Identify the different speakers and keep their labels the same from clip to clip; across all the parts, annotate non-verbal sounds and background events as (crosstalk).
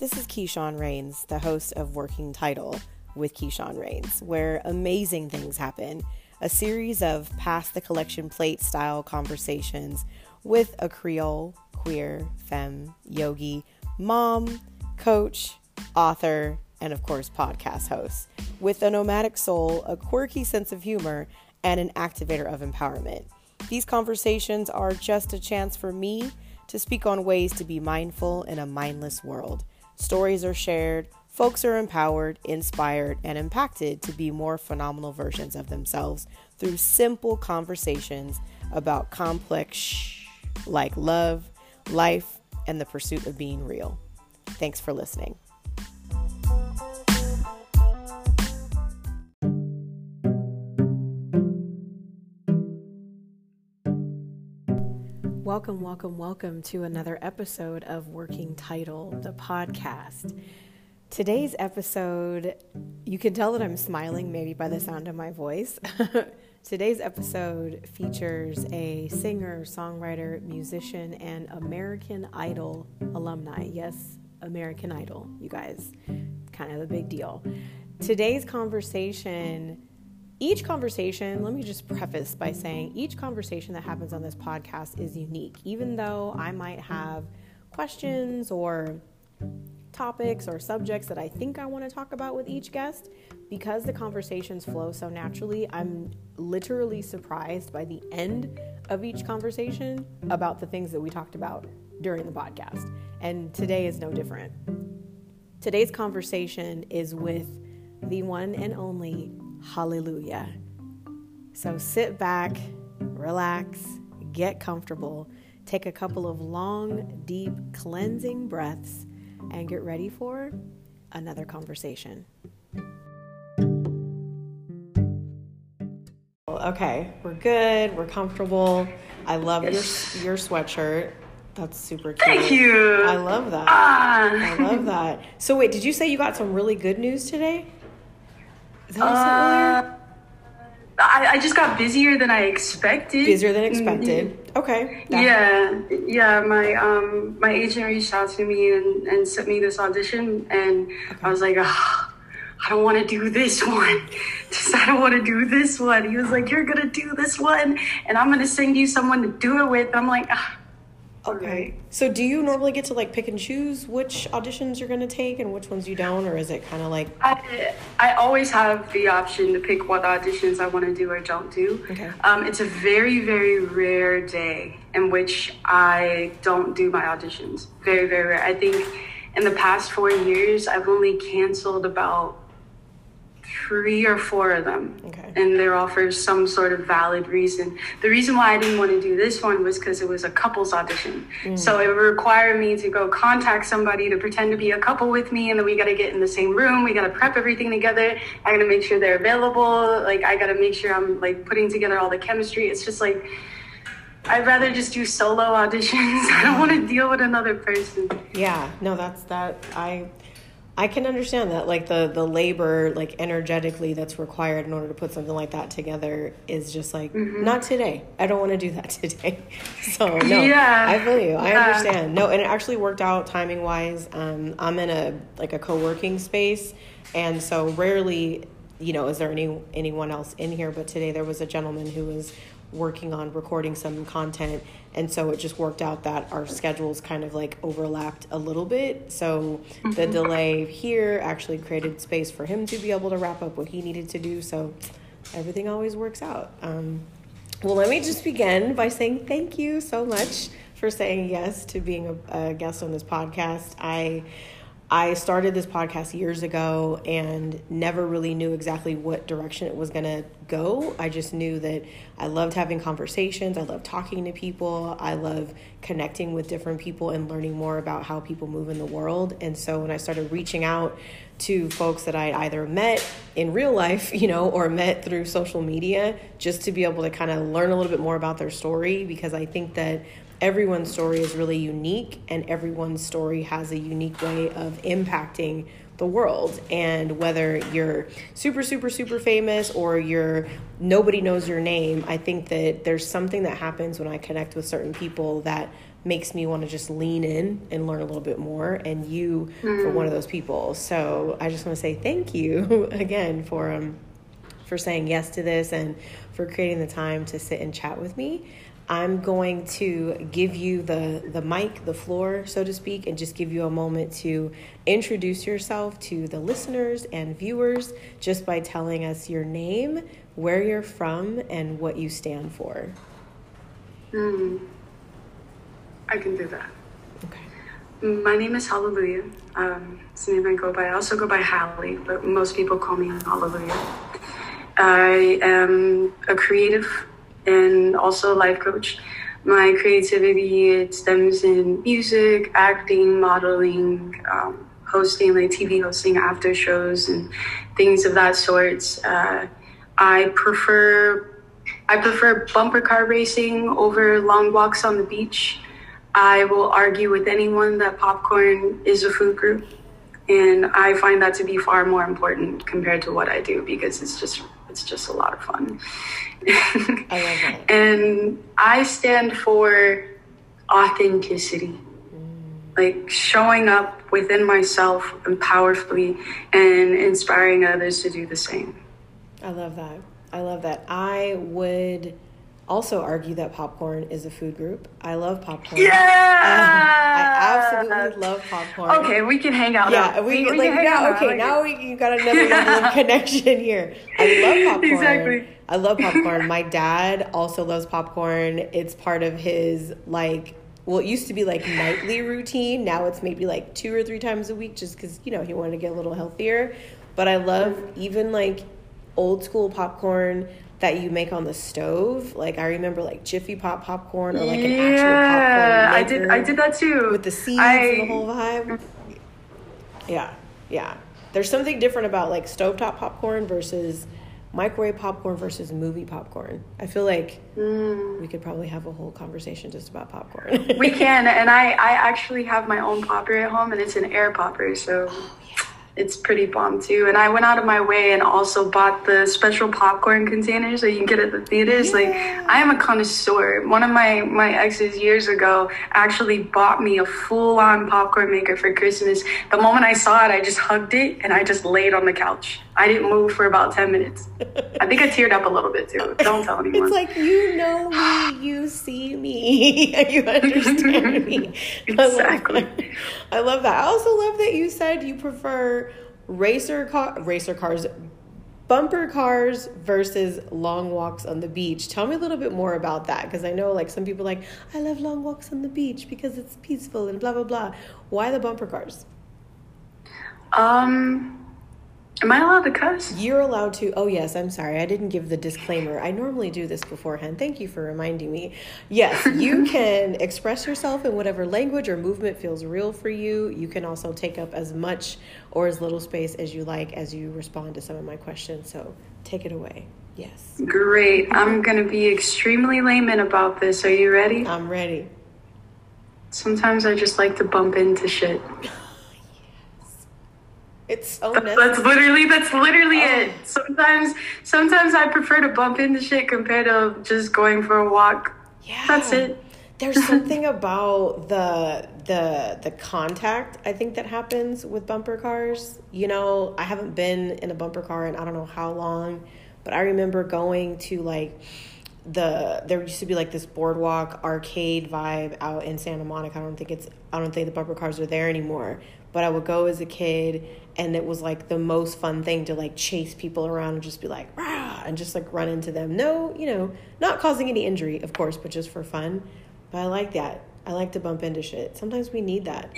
Speaker 1: This is Keyshawn Rains, the host of Working Title with Keyshawn Rains, where amazing things happen. A series of pass the collection plate style conversations with a Creole, queer, femme, yogi, mom, coach, author, and of course, podcast host. With a nomadic soul, a quirky sense of humor, and an activator of empowerment. These conversations are just a chance for me to speak on ways to be mindful in a mindless world. Stories are shared, folks are empowered, inspired, and impacted to be more phenomenal versions of themselves through simple conversations about complex like love, life, and the pursuit of being real. Thanks for listening. Welcome, welcome, welcome to another episode of Working Title, the podcast. Today's episode, you can tell that I'm smiling maybe by the sound of my voice. (laughs) Today's episode features a singer, songwriter, musician, and American Idol alumni. Yes, American Idol, you guys. Kind of a big deal. Today's conversation each conversation, let me just preface by saying each conversation that happens on this podcast is unique. Even though I might have questions or topics or subjects that I think I want to talk about with each guest, because the conversations flow so naturally, I'm literally surprised by the end of each conversation about the things that we talked about during the podcast. And today is no different. Today's conversation is with the one and only Hallelujah. So sit back, relax, get comfortable, take a couple of long, deep, cleansing breaths, and get ready for another conversation. Okay, we're good. We're comfortable. I love yes. your your sweatshirt. That's super cute.
Speaker 2: Thank you.
Speaker 1: I love that. Ah. I love that. So wait, did you say you got some really good news today?
Speaker 2: Uh, I, I just got busier than I expected.
Speaker 1: Busier than expected. Mm-hmm. Okay.
Speaker 2: Yeah, yeah. My um my agent reached out to me and, and sent me this audition, and okay. I was like, oh, I don't want to do this (laughs) one. Just I don't want to do this one. He was like, You're gonna do this one, and I'm gonna send you someone to do it with. I'm like. Oh,
Speaker 1: Okay. So do you normally get to like pick and choose which auditions you're going to take and which ones you don't or is it kind of like
Speaker 2: I I always have the option to pick what auditions I want to do or don't do. Okay. Um, it's a very very rare day in which I don't do my auditions. Very very rare. I think in the past 4 years I've only canceled about three or four of them. Okay. And they're all for some sort of valid reason. The reason why I didn't want to do this one was because it was a couples audition. Mm. So it required me to go contact somebody to pretend to be a couple with me, and then we got to get in the same room. We got to prep everything together. I got to make sure they're available. Like, I got to make sure I'm like putting together all the chemistry. It's just like, I'd rather just do solo auditions. (laughs) I don't want to deal with another person.
Speaker 1: Yeah, no, that's that. I I can understand that, like the the labor, like energetically, that's required in order to put something like that together is just like mm-hmm. not today. I don't want to do that (laughs) today. So no, yeah. I feel you. I yeah. understand. No, and it actually worked out timing wise. Um, I'm in a like a co working space, and so rarely, you know, is there any anyone else in here? But today there was a gentleman who was working on recording some content and so it just worked out that our schedules kind of like overlapped a little bit. So mm-hmm. the delay here actually created space for him to be able to wrap up what he needed to do so everything always works out. Um, well let me just begin by saying thank you so much for saying yes to being a, a guest on this podcast. I I started this podcast years ago and never really knew exactly what direction it was going to go. I just knew that I loved having conversations. I love talking to people. I love connecting with different people and learning more about how people move in the world. And so when I started reaching out to folks that I either met in real life, (laughs) you know, or met through social media, just to be able to kind of learn a little bit more about their story, because I think that everyone's story is really unique and everyone's story has a unique way of impacting the world. And whether you're super, super, super famous or you're nobody knows your name, I think that there's something that happens when I connect with certain people that makes me want to just lean in and learn a little bit more and you mm. for one of those people so i just want to say thank you (laughs) again for um for saying yes to this and for creating the time to sit and chat with me i'm going to give you the the mic the floor so to speak and just give you a moment to introduce yourself to the listeners and viewers just by telling us your name where you're from and what you stand for
Speaker 2: mm. I can do that. Okay. My name is Hallelujah. Um, it's the name I go by. I also go by Hallie, but most people call me Hallelujah. I am a creative and also life coach. My creativity it stems in music, acting, modeling, um, hosting, like TV hosting, after shows, and things of that sort. Uh, I prefer I prefer bumper car racing over long walks on the beach. I will argue with anyone that popcorn is a food group. And I find that to be far more important compared to what I do because it's just it's just a lot of fun. I love that. (laughs) and I stand for authenticity. Mm. Like showing up within myself and powerfully and inspiring others to do the same.
Speaker 1: I love that. I love that. I would also argue that popcorn is a food group. I love popcorn.
Speaker 2: Yeah,
Speaker 1: um, I absolutely love popcorn.
Speaker 2: Okay, we can hang out.
Speaker 1: Yeah, we, we, we like now. Okay, now we you got another (laughs) level of connection here. I love (laughs) popcorn. Exactly. I love popcorn. My dad also loves popcorn. It's part of his like. Well, it used to be like nightly routine. Now it's maybe like two or three times a week, just because you know he wanted to get a little healthier. But I love even like old school popcorn that you make on the stove. Like I remember like Jiffy Pop popcorn or like an yeah, actual
Speaker 2: popcorn. I did I did that too.
Speaker 1: With the seeds I... and the whole vibe. Yeah. Yeah. There's something different about like stovetop popcorn versus microwave popcorn versus movie popcorn. I feel like mm. we could probably have a whole conversation just about popcorn.
Speaker 2: we can, (laughs) and I I actually have my own popper at home, and it's an air popper, so. Oh, it's pretty bomb too. And I went out of my way and also bought the special popcorn containers that you can get at the theaters. Yeah. Like I am a connoisseur. One of my my exes years ago actually bought me a full on popcorn maker for Christmas. The moment I saw it, I just hugged it and I just laid on the couch. I didn't move for about ten minutes. I think I teared up a little bit too. Don't tell (laughs) anyone.
Speaker 1: It's like you know me, you see me, (laughs) you understand me. exactly. (laughs) I love, I love that. I also love that you said you prefer racer car racer cars bumper cars versus long walks on the beach. Tell me a little bit more about that because I know like some people like I love long walks on the beach because it's peaceful and blah blah blah. Why the bumper cars?
Speaker 2: Um Am I allowed to cuss?
Speaker 1: You're allowed to. Oh, yes. I'm sorry. I didn't give the disclaimer. I normally do this beforehand. Thank you for reminding me. Yes, you (laughs) can express yourself in whatever language or movement feels real for you. You can also take up as much or as little space as you like as you respond to some of my questions. So take it away. Yes.
Speaker 2: Great. I'm going to be extremely layman about this. Are you ready?
Speaker 1: I'm ready.
Speaker 2: Sometimes I just like to bump into shit. (laughs)
Speaker 1: It's so
Speaker 2: that's, that's literally that's literally oh. it. Sometimes sometimes I prefer to bump into shit compared to just going for a walk. Yeah. That's it.
Speaker 1: There's (laughs) something about the the the contact I think that happens with bumper cars. You know, I haven't been in a bumper car in I don't know how long, but I remember going to like the there used to be like this boardwalk arcade vibe out in Santa Monica. I don't think it's I don't think the bumper cars are there anymore. But I would go as a kid and it was like the most fun thing to like chase people around and just be like rah! and just like run into them. No you know not causing any injury of course but just for fun. But i like that. I like to bump into shit. Sometimes we need that.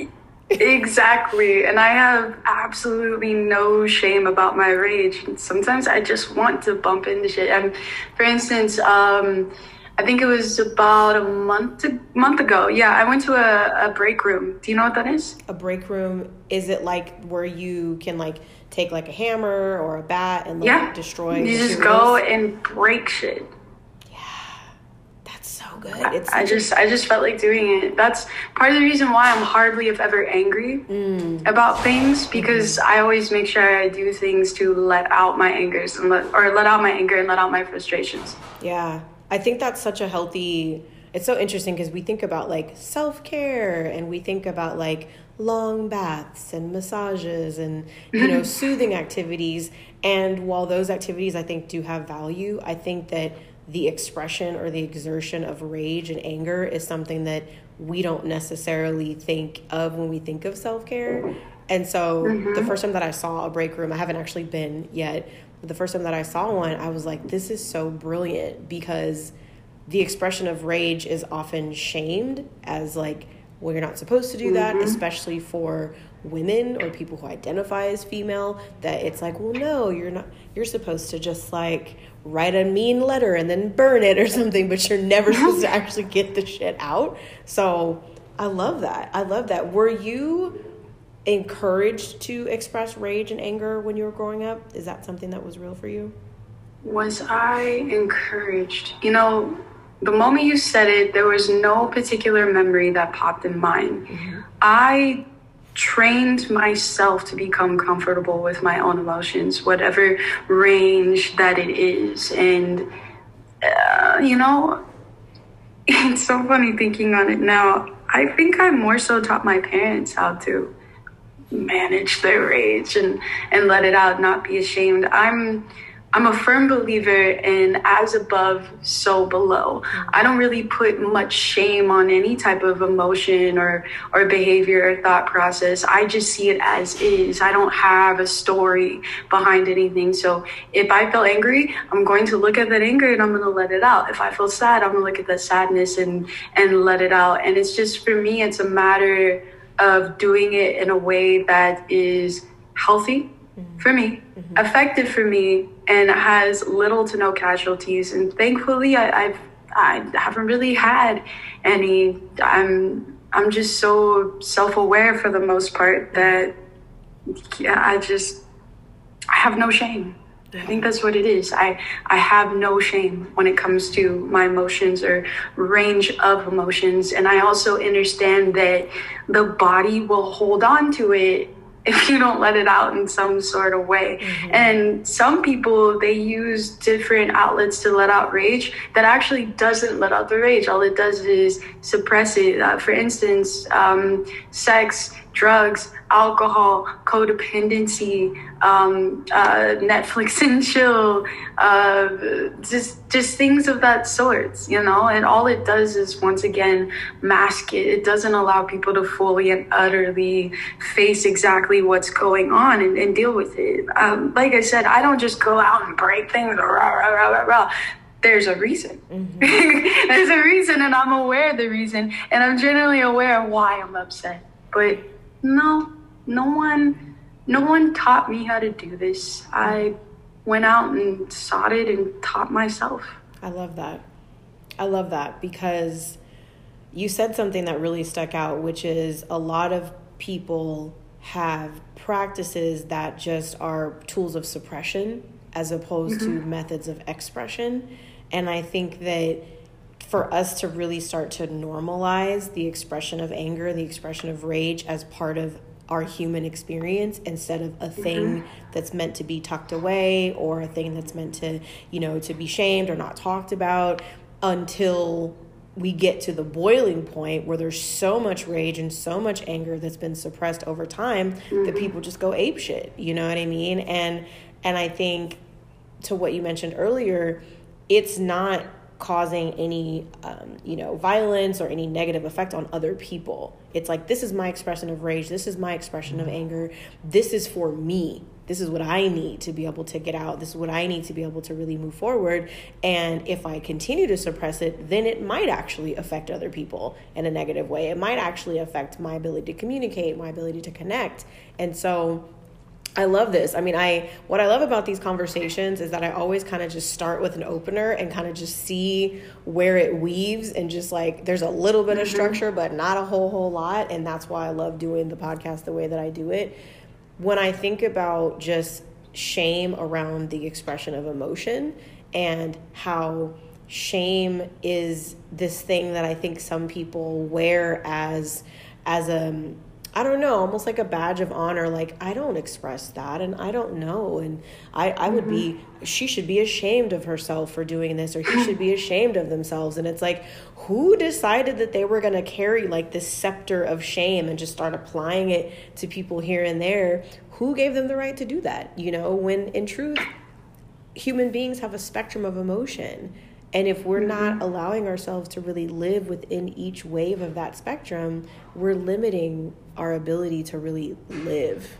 Speaker 2: Exactly. And i have absolutely no shame about my rage. Sometimes i just want to bump into shit. And for instance um I think it was about a month a month ago. Yeah, I went to a, a break room. Do you know what that is?
Speaker 1: A break room is it like where you can like take like a hammer or a bat and like
Speaker 2: yeah.
Speaker 1: destroy?
Speaker 2: You just go and break shit.
Speaker 1: Yeah, that's so good.
Speaker 2: It's I, I just I just felt like doing it. That's part of the reason why I'm hardly if ever angry mm. about things because mm-hmm. I always make sure I do things to let out my angers and let or let out my anger and let out my frustrations.
Speaker 1: Yeah. I think that's such a healthy it's so interesting because we think about like self-care and we think about like long baths and massages and you know (clears throat) soothing activities and while those activities I think do have value, I think that the expression or the exertion of rage and anger is something that we don't necessarily think of when we think of self care. And so mm-hmm. the first time that I saw a break room, I haven't actually been yet, but the first time that I saw one, I was like, this is so brilliant because the expression of rage is often shamed as like, well, you're not supposed to do that, mm-hmm. especially for women or people who identify as female that it's like well no you're not you're supposed to just like write a mean letter and then burn it or (laughs) something but you're never (laughs) supposed to actually get the shit out. So i love that. I love that. Were you encouraged to express rage and anger when you were growing up is that something that was real for you
Speaker 2: was i encouraged you know the moment you said it there was no particular memory that popped in mind mm-hmm. i trained myself to become comfortable with my own emotions, whatever range that it is. And, uh, you know, (laughs) it's so funny thinking on it now. I think I more so taught my parents how to manage their rage and, and let it out, not be ashamed. I'm I'm a firm believer in as above, so below. I don't really put much shame on any type of emotion or, or behavior or thought process. I just see it as is. I don't have a story behind anything. So if I feel angry, I'm going to look at that anger and I'm going to let it out. If I feel sad, I'm going to look at that sadness and, and let it out. And it's just for me, it's a matter of doing it in a way that is healthy mm-hmm. for me, mm-hmm. effective for me, and has little to no casualties. And thankfully, I, I've I haven't really had any. I'm I'm just so self aware for the most part that yeah, I just I have no shame. I think that's what it is. I I have no shame when it comes to my emotions or range of emotions, and I also understand that the body will hold on to it (laughs) if you don't let it out in some sort of way. Mm-hmm. And some people they use different outlets to let out rage that actually doesn't let out the rage. All it does is suppress it. Uh, for instance, um, sex, drugs, alcohol, codependency, um, uh, Netflix (laughs) and chill, uh, just just things of that sort, you know. And all it does is once again mask it. It doesn't allow people to fully and utterly face exactly what's going on and, and deal with it. Um, like I said, I don't just go out and break things. Rah, rah, rah, rah, there's a reason. Mm-hmm. (laughs) there's a reason, and I'm aware of the reason, and I'm generally aware of why I'm upset. But no, no one no one taught me how to do this. I went out and sought it and taught myself.
Speaker 1: I love that. I love that because you said something that really stuck out, which is a lot of people have practices that just are tools of suppression as opposed mm-hmm. to methods of expression. And I think that for us to really start to normalize the expression of anger, the expression of rage as part of our human experience instead of a thing mm-hmm. that's meant to be tucked away or a thing that's meant to, you know, to be shamed or not talked about until we get to the boiling point where there's so much rage and so much anger that's been suppressed over time mm-hmm. that people just go ape shit. You know what I mean? And and I think to what you mentioned earlier, it's not causing any um, you know violence or any negative effect on other people. It's like this is my expression of rage. This is my expression of anger. This is for me. This is what i need to be able to get out. This is what i need to be able to really move forward. And if i continue to suppress it then it might actually affect other people in a negative way. It might actually affect my ability to communicate my ability to connect. And so I love this. I mean, I what I love about these conversations is that I always kind of just start with an opener and kind of just see where it weaves and just like there's a little bit of mm-hmm. structure but not a whole whole lot and that's why I love doing the podcast the way that I do it. When I think about just shame around the expression of emotion and how shame is this thing that I think some people wear as as a I don't know, almost like a badge of honor. Like, I don't express that and I don't know. And I, I would mm-hmm. be, she should be ashamed of herself for doing this or he should be ashamed of themselves. And it's like, who decided that they were going to carry like this scepter of shame and just start applying it to people here and there? Who gave them the right to do that? You know, when in truth, human beings have a spectrum of emotion and if we're not mm-hmm. allowing ourselves to really live within each wave of that spectrum, we're limiting our ability to really live.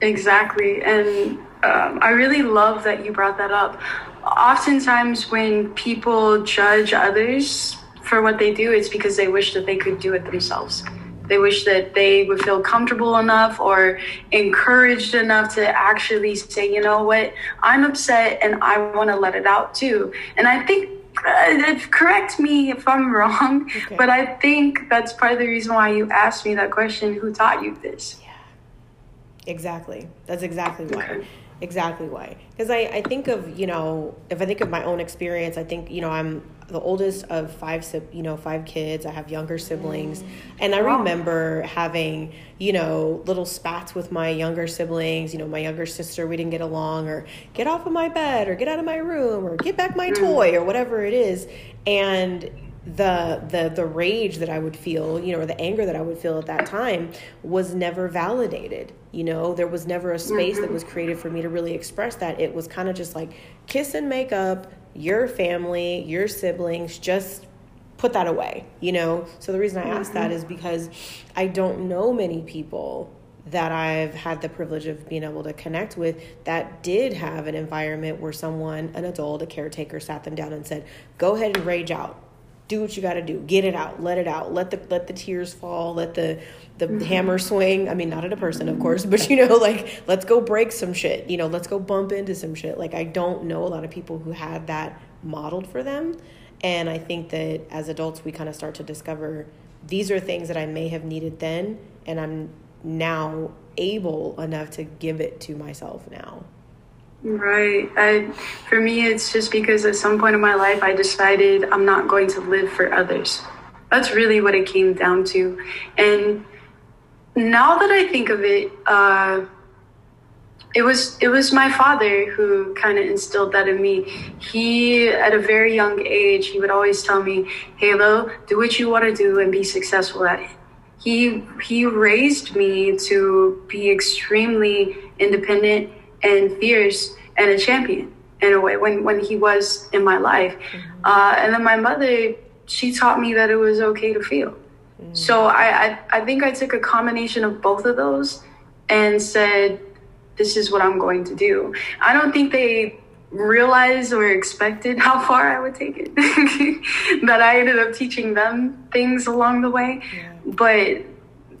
Speaker 2: Exactly. And um, I really love that you brought that up. Oftentimes, when people judge others for what they do, it's because they wish that they could do it themselves. They wish that they would feel comfortable enough or encouraged enough to actually say, you know what, I'm upset and I want to let it out too. And I think uh, correct me if I'm (laughs) wrong, okay. but I think that's part of the reason why you asked me that question who taught you this?
Speaker 1: Yeah. Exactly. That's exactly why. Okay. Exactly why. Because I, I think of, you know, if I think of my own experience, I think, you know, I'm the oldest of five you know five kids i have younger siblings mm. and i wow. remember having you know little spats with my younger siblings you know my younger sister we didn't get along or get off of my bed or get out of my room or get back my mm. toy or whatever it is and the the the rage that I would feel, you know, or the anger that I would feel at that time was never validated. You know, there was never a space that mm-hmm. was created for me to really express that. It was kind of just like kiss and make up, your family, your siblings, just put that away, you know? So the reason I ask that mm-hmm. is because I don't know many people that I've had the privilege of being able to connect with that did have an environment where someone, an adult, a caretaker, sat them down and said, "Go ahead and rage out. Do what you got to do. Get it out. Let it out. Let the let the tears fall. Let the the mm-hmm. hammer swing. I mean, not at a person, of course, (laughs) but you know, like let's go break some shit. You know, let's go bump into some shit. Like I don't know a lot of people who had that modeled for them, and I think that as adults we kind of start to discover these are things that I may have needed then, and I'm now able enough to give it to myself now.
Speaker 2: Right. I, for me, it's just because at some point in my life, I decided I'm not going to live for others. That's really what it came down to. And now that I think of it, uh, it was it was my father who kind of instilled that in me. He, at a very young age, he would always tell me, "Halo, do what you want to do and be successful at it." He he raised me to be extremely independent and fierce and a champion in a way when when he was in my life. Mm-hmm. Uh, and then my mother, she taught me that it was okay to feel so I, I, I think I took a combination of both of those and said, this is what I'm going to do. I don't think they realized or expected how far I would take it. (laughs) that I ended up teaching them things along the way. Yeah. But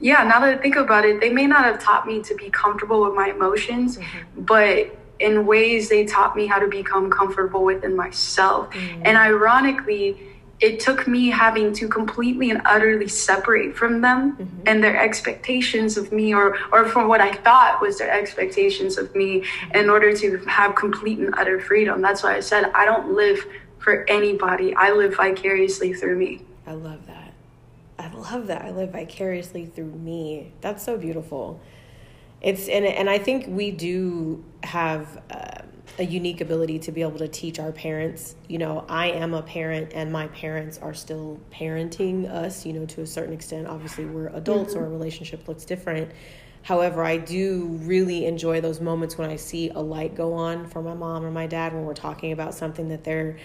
Speaker 2: yeah, now that I think about it, they may not have taught me to be comfortable with my emotions, mm-hmm. but in ways they taught me how to become comfortable within myself. Mm-hmm. And ironically, it took me having to completely and utterly separate from them mm-hmm. and their expectations of me or or from what I thought was their expectations of me mm-hmm. in order to have complete and utter freedom. That's why I said I don't live for anybody. I live vicariously through me.
Speaker 1: I love that. I love that. I live vicariously through me. That's so beautiful. It's and and I think we do have uh, a unique ability to be able to teach our parents. You know, I am a parent and my parents are still parenting us, you know, to a certain extent. Obviously, we're adults, mm-hmm. so our relationship looks different. However, I do really enjoy those moments when I see a light go on for my mom or my dad when we're talking about something that they're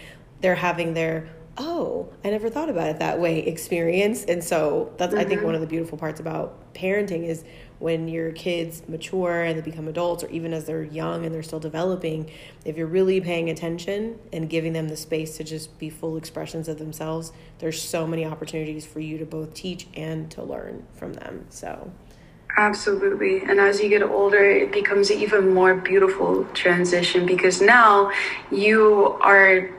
Speaker 1: they're having their oh, I never thought about it that way experience. And so that's mm-hmm. I think mm-hmm. one of the beautiful parts about parenting is when your kids mature and they become adults, or even as they're young and they're still developing, if you're really paying attention and giving them the space to just be full expressions of themselves, there's so many opportunities for you to both teach and to learn from them. So.
Speaker 2: Absolutely. And as you get older, it becomes an even more beautiful transition because now you are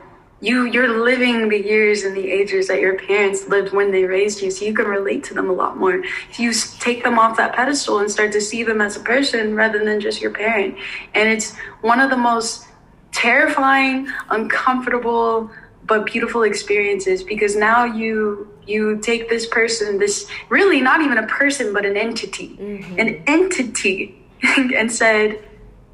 Speaker 2: you you're living the years and the ages that your parents lived when they raised you so you can relate to them a lot more. If you take them off that pedestal and start to see them as a person rather than just your parent. And it's one of the most terrifying uncomfortable but beautiful experiences because now you you take this person this really not even a person but an entity. Mm-hmm. an entity (laughs) and said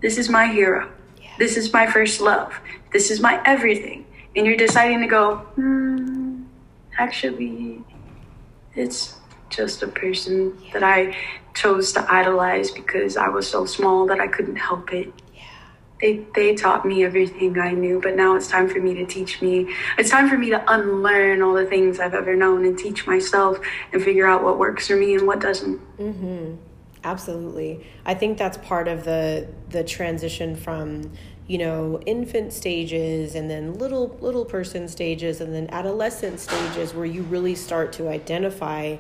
Speaker 2: this is my hero. Yeah. this is my first love. This is my everything and you're deciding to go hmm, actually it's just a person that i chose to idolize because i was so small that i couldn't help it they they taught me everything I knew, but now it's time for me to teach me. It's time for me to unlearn all the things I've ever known and teach myself and figure out what works for me and what doesn't.
Speaker 1: Mm-hmm. Absolutely, I think that's part of the the transition from you know infant stages and then little little person stages and then adolescent stages where you really start to identify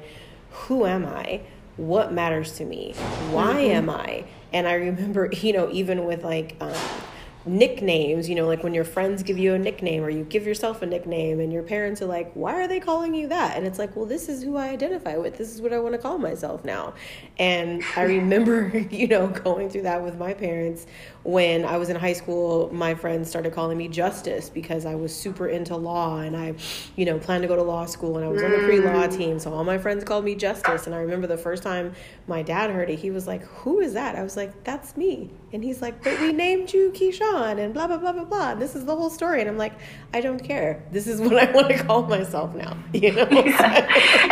Speaker 1: who am I, what matters to me, why mm-hmm. am I and I remember, (laughs) you know, even with like um, nicknames, you know, like when your friends give you a nickname or you give yourself a nickname and your parents are like, why are they calling you that? And it's like, well, this is who I identify with. This is what I want to call myself now. And I (laughs) remember, (laughs) you know, going through that with my parents when I was in high school, my friends started calling me Justice because I was super into law and I, you know, planned to go to law school and I was on the pre law mm. team. So all my friends called me Justice. And I remember the first time my dad heard it, he was like, Who is that? I was like, That's me. And he's like, But we named you Keyshawn and blah, blah, blah, blah, blah. This is the whole story. And I'm like, I don't care. This is (laughs) what I want to call myself now. (laughs) You know? (laughs)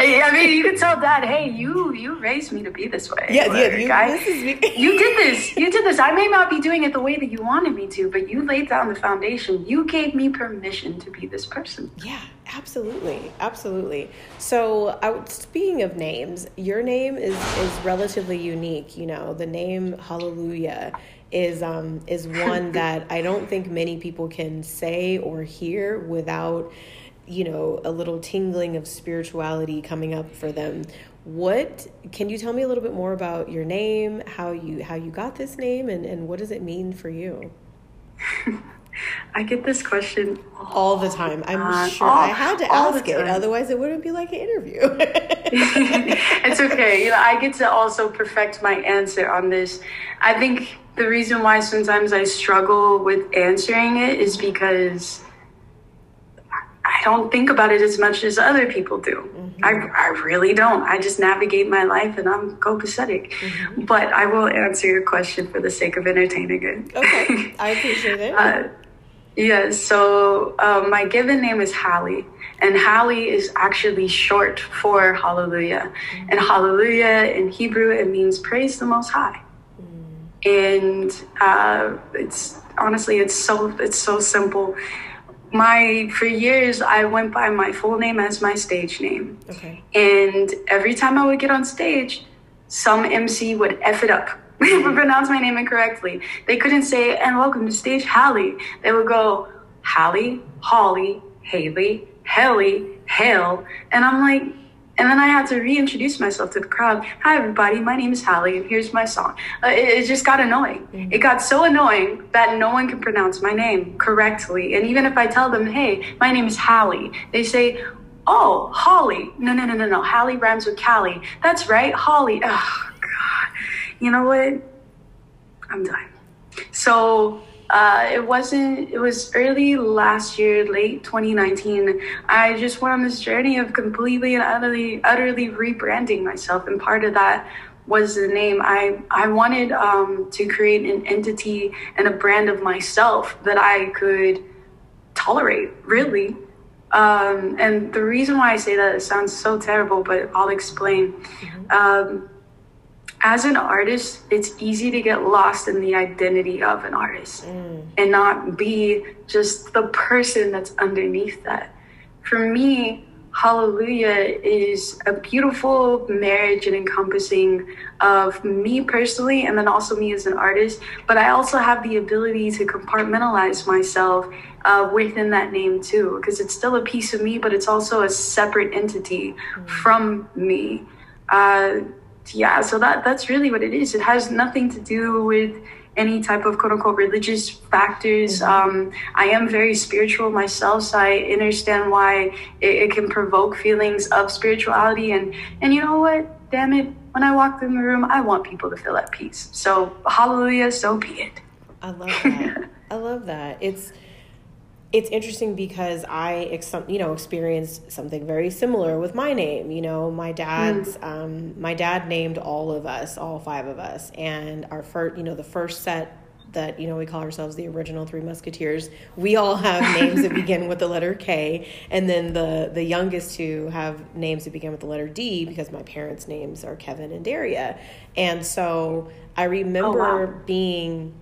Speaker 2: Yeah. I mean, you can tell dad, hey, you you raised me to be this way.
Speaker 1: Yeah, yeah. You,
Speaker 2: I, this is me. you did this. You did this. I may not be doing it the way that you wanted me to, but you laid down the foundation. You gave me permission to be this person.
Speaker 1: Yeah, absolutely. Absolutely. So, I, speaking of names, your name is, is relatively unique. You know, the name Hallelujah is um, is one (laughs) that I don't think many people can say or hear without you know a little tingling of spirituality coming up for them. What can you tell me a little bit more about your name how you how you got this name and, and what does it mean for you (laughs)
Speaker 2: I get this question
Speaker 1: all the time. I'm uh, sure all, I had to ask it, otherwise it wouldn't be like an interview. (laughs) (laughs)
Speaker 2: it's okay. You know, I get to also perfect my answer on this. I think the reason why sometimes I struggle with answering it is because I don't think about it as much as other people do. Mm-hmm. I, I really don't. I just navigate my life and I'm copacetic. Mm-hmm. But I will answer your question for the sake of entertaining
Speaker 1: it. Okay, I (laughs) appreciate it. uh,
Speaker 2: yeah, so um, my given name is Hallie, and Hallie is actually short for Hallelujah. Mm-hmm. And Hallelujah in Hebrew, it means praise the Most High. Mm-hmm. And uh, it's honestly, it's so it's so simple my for years I went by my full name as my stage name. Okay. And every time I would get on stage, some MC would F it up. Would (laughs) pronounce my name incorrectly. They couldn't say, and welcome to stage Hallie. They would go, Hallie, Holly, Haley, Helly, Hale. And I'm like, and then I had to reintroduce myself to the crowd. Hi, everybody. My name is Hallie, and here's my song. Uh, it, it, just got annoying. Mm-hmm. It got so annoying that no one can pronounce my name correctly. And even if I tell them, hey, my name is Hallie, they say, oh, Holly. No, no, no, no, no. Hallie rhymes with Callie. That's right, Holly. Oh, God. You know what? I'm done. So uh, it wasn't, it was early last year, late 2019. I just went on this journey of completely and utterly, utterly rebranding myself. And part of that was the name. I, I wanted um, to create an entity and a brand of myself that I could tolerate, really. Um, and the reason why I say that, it sounds so terrible, but I'll explain. Mm-hmm. Um, as an artist, it's easy to get lost in the identity of an artist mm. and not be just the person that's underneath that. For me, Hallelujah is a beautiful marriage and encompassing of me personally and then also me as an artist. But I also have the ability to compartmentalize myself uh, within that name too, because it's still a piece of me, but it's also a separate entity mm. from me. Uh, yeah, so that that's really what it is. It has nothing to do with any type of quote unquote religious factors. Mm-hmm. Um, I am very spiritual myself, so I understand why it, it, can provoke feelings of spirituality. And and you know what? Damn it! When I walk in the room, I want people to feel at peace. So hallelujah, so be it.
Speaker 1: I love that. (laughs) I love that. It's it's interesting because I, you know, experienced something very similar with my name. You know, my dad's, mm. um, my dad named all of us, all five of us, and our first, you know, the first set that you know we call ourselves the original three musketeers we all have names that begin with the letter k and then the the youngest two have names that begin with the letter d because my parents names are kevin and daria and so i remember oh, wow. being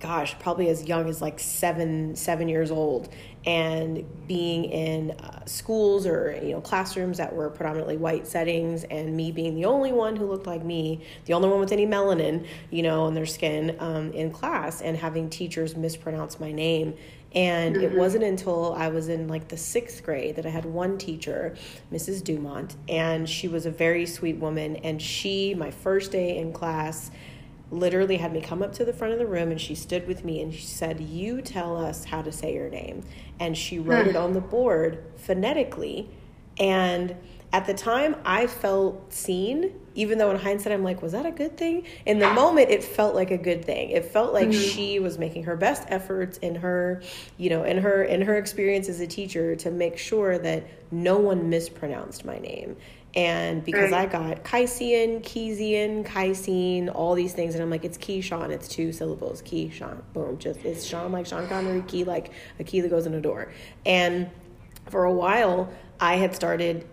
Speaker 1: gosh, probably as young as like seven, seven years old, and being in uh, schools or you know classrooms that were predominantly white settings, and me being the only one who looked like me, the only one with any melanin, you know, on their skin um, in class, and having teachers mispronounce my name. And mm-hmm. it wasn't until I was in like the sixth grade that I had one teacher, Mrs. Dumont, and she was a very sweet woman. And she, my first day in class, literally had me come up to the front of the room and she stood with me and she said, You tell us how to say your name. And she wrote it on the board phonetically. And at the time, I felt seen, even though in hindsight, I'm like, was that a good thing? In the moment, it felt like a good thing. It felt like mm-hmm. she was making her best efforts in her, you know, in her in her experience as a teacher to make sure that no one mispronounced my name. And because right. I got Kaisian, Keisian, Kaisine, all these things, and I'm like, it's Keyshawn, it's two syllables, Keyshawn, boom, just it's Sean like Sean Connery, key like a key that goes in a door. And for a while, I had started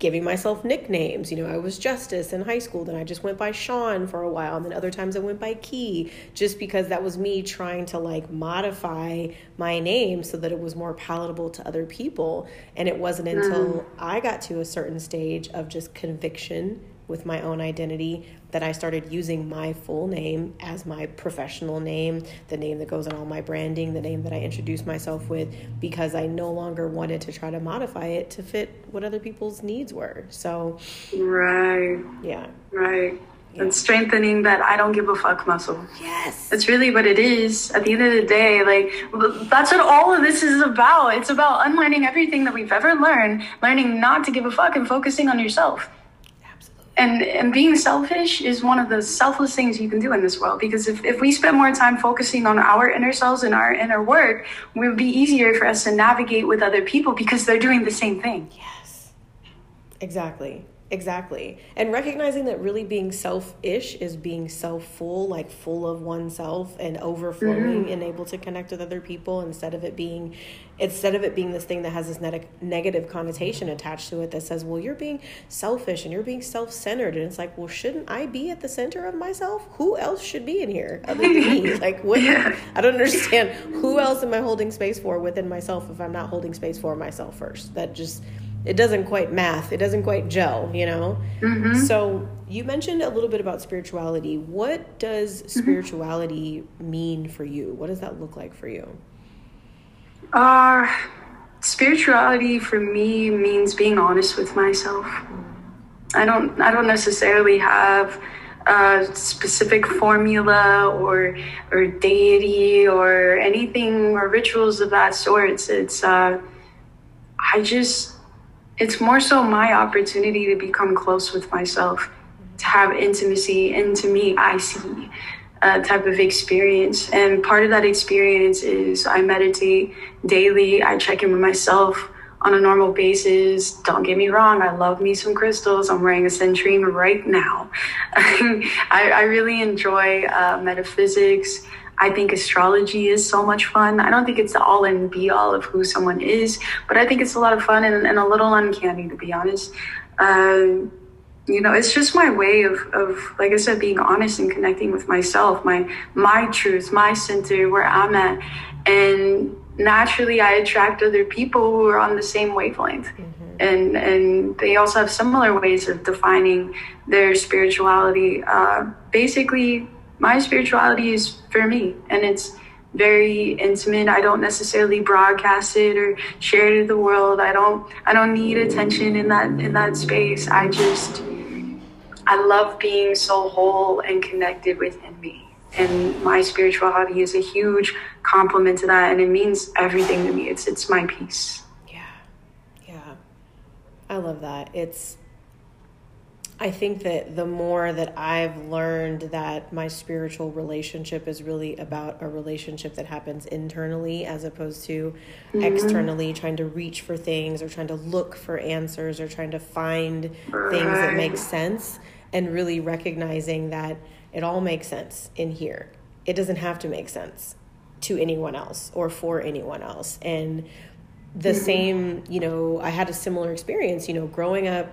Speaker 1: giving myself nicknames. You know, I was Justice in high school, then I just went by Sean for a while, and then other times I went by Key, just because that was me trying to like modify my name so that it was more palatable to other people. And it wasn't until mm. I got to a certain stage of just conviction with my own identity that I started using my full name as my professional name, the name that goes on all my branding, the name that I introduce myself with, because I no longer wanted to try to modify it to fit what other people's needs were. So,
Speaker 2: right.
Speaker 1: Yeah.
Speaker 2: Right. Yeah. And strengthening that I don't give a fuck muscle.
Speaker 1: Yes.
Speaker 2: That's really what it is. At the end of the day, like, that's what all of this is about. It's about unlearning everything that we've ever learned, learning not to give a fuck, and focusing on yourself and and being selfish is one of the selfless things you can do in this world because if, if we spend more time focusing on our inner selves and our inner work it would be easier for us to navigate with other people because they're doing the same thing.
Speaker 1: Yes. Exactly Exactly. And recognizing that really being selfish is being self full, like full of oneself and overflowing mm-hmm. and able to connect with other people instead of it being instead of it being this thing that has this ne- negative connotation attached to it that says, well, you're being selfish and you're being self centered. And it's like, well, shouldn't I be at the center of myself? Who else should be in here other than me? (laughs) like, what? Yeah. I don't understand. Who else am I holding space for within myself if I'm not holding space for myself first? That just it doesn't quite math it doesn't quite gel you know mm-hmm. so you mentioned a little bit about spirituality what does mm-hmm. spirituality mm-hmm. mean for you what does that look like for you
Speaker 2: uh spirituality for me means being honest with myself i don't i don't necessarily have a specific formula or or deity or anything or rituals of that sort it's, it's uh i just it's more so my opportunity to become close with myself, to have intimacy, and to me, I see a type of experience. And part of that experience is I meditate daily, I check in with myself on a normal basis. Don't get me wrong, I love me some crystals. I'm wearing a centurion right now. (laughs) I, I, really enjoy uh, metaphysics. I think astrology is so much fun. I don't think it's the all and be all of who someone is, but I think it's a lot of fun and, and a little uncanny, to be honest. Uh, you know, it's just my way of, of, like I said, being honest and connecting with myself, my my truth, my center, where I'm at, and naturally, I attract other people who are on the same wavelength. Mm-hmm. And, and they also have similar ways of defining their spirituality. Uh, basically, my spirituality is for me and it's very intimate. I don't necessarily broadcast it or share it to the world. I don't i don't need attention in that in that space. I just i love being so whole and connected within me. And my spirituality is a huge complement to that and it means everything to me. It's it's my peace.
Speaker 1: Yeah. Yeah. I love that. It's I think that the more that I've learned that my spiritual relationship is really about a relationship that happens internally as opposed to mm-hmm. externally trying to reach for things or trying to look for answers or trying to find things that make sense and really recognizing that it all makes sense in here. It doesn't have to make sense to anyone else or for anyone else. And the mm-hmm. same, you know, I had a similar experience, you know, growing up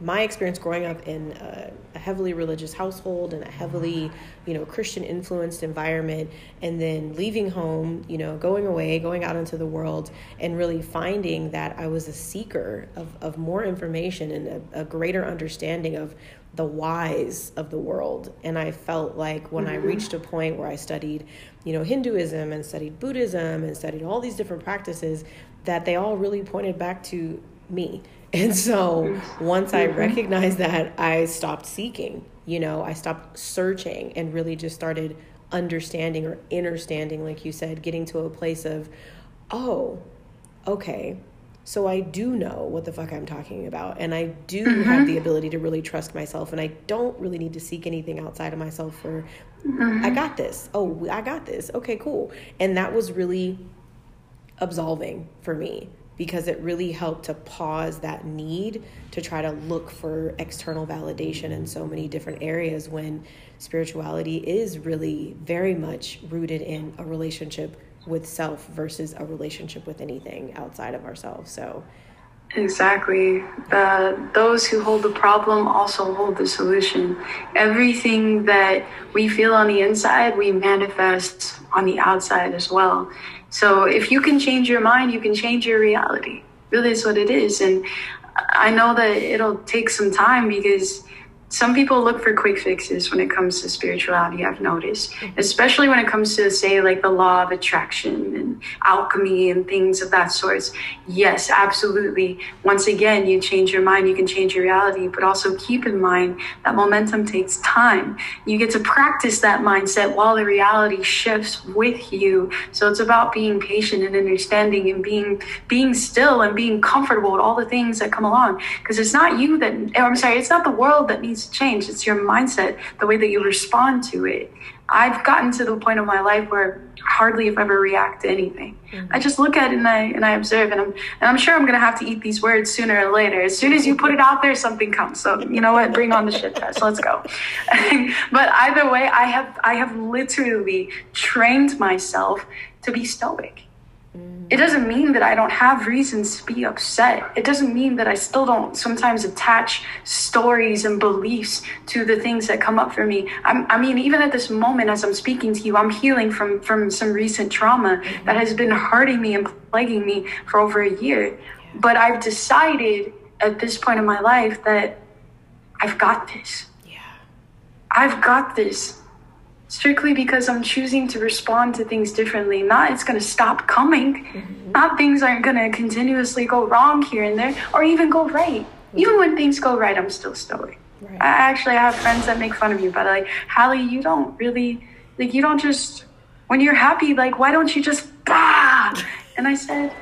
Speaker 1: my experience growing up in a, a, heavily religious household and a heavily you know christian influenced environment and then leaving home you know going away going out into the world and really finding that i was a seeker of, of more information and a, a greater understanding of the whys of the world and i felt like when mm-hmm. i reached a point where i studied you know hinduism and studied buddhism and studied all these different practices that they all really pointed back to me and so once I mm-hmm. recognized that, I stopped seeking. You know, I stopped searching and really just started understanding or understanding, like you said, getting to a place of, oh, okay, so I do know what the fuck I'm talking about. And I do mm-hmm. have the ability to really trust myself. And I don't really need to seek anything outside of myself for, mm-hmm. I got this. Oh, I got this. Okay, cool. And that was really absolving for me because it really helped to pause that need to try to look for external validation in so many different areas when spirituality is really very much rooted in a relationship with self versus a relationship with anything outside of ourselves. So,
Speaker 2: Exactly. Uh, those who hold the problem also hold the solution. Everything that we feel on the inside, we manifest on the outside as well. So if you can change your mind, you can change your reality. Really is what it is. And I know that it'll take some time because some people look for quick fixes when it comes to spirituality i've noticed mm-hmm. especially when it comes to say like the law of attraction and alchemy and things of that sort yes absolutely. Once again you change your mind you can change your reality but also keep in mind that momentum takes time. You get to practice that mindset while the reality shifts with you. So it's about being patient and understanding and being being still and being comfortable with all the things that come along. Because it's not you that i'm sorry it's not the world that needs to change. It's your mindset, the way that you respond to it. I've gotten to the point of my life where I hardly if ever react to anything. Mm-hmm. I just look at it and I and I observe and I'm and I'm sure I'm gonna have to eat these words sooner or later. As soon as you put it out there, something comes. So you know what? Bring on the shit test. Let's go. (laughs) but either way, I have I have literally trained myself to be stoic. It doesn't mean that I don't have reasons to be upset. It doesn't mean that I still don't sometimes attach stories and beliefs to the things that come up for me. I'm, i mean, even at this moment, as I'm speaking to you, I'm healing from, from some recent trauma that has been hurting me and plaguing me for over a year. But I've decided at this point in my life that I've got this. Yeah. I've got this strictly because I'm choosing to respond to things differently. Not it's going to stop coming. Mm-hmm. Not things aren't going to continuously go wrong here and there or even go right. Mm-hmm. Even when things go right, I'm still stoic. Right. I actually have friends that make fun of you, but like, Hallie, you don't really, like, you don't just, when you're happy, like, why don't you just, bah? And I said,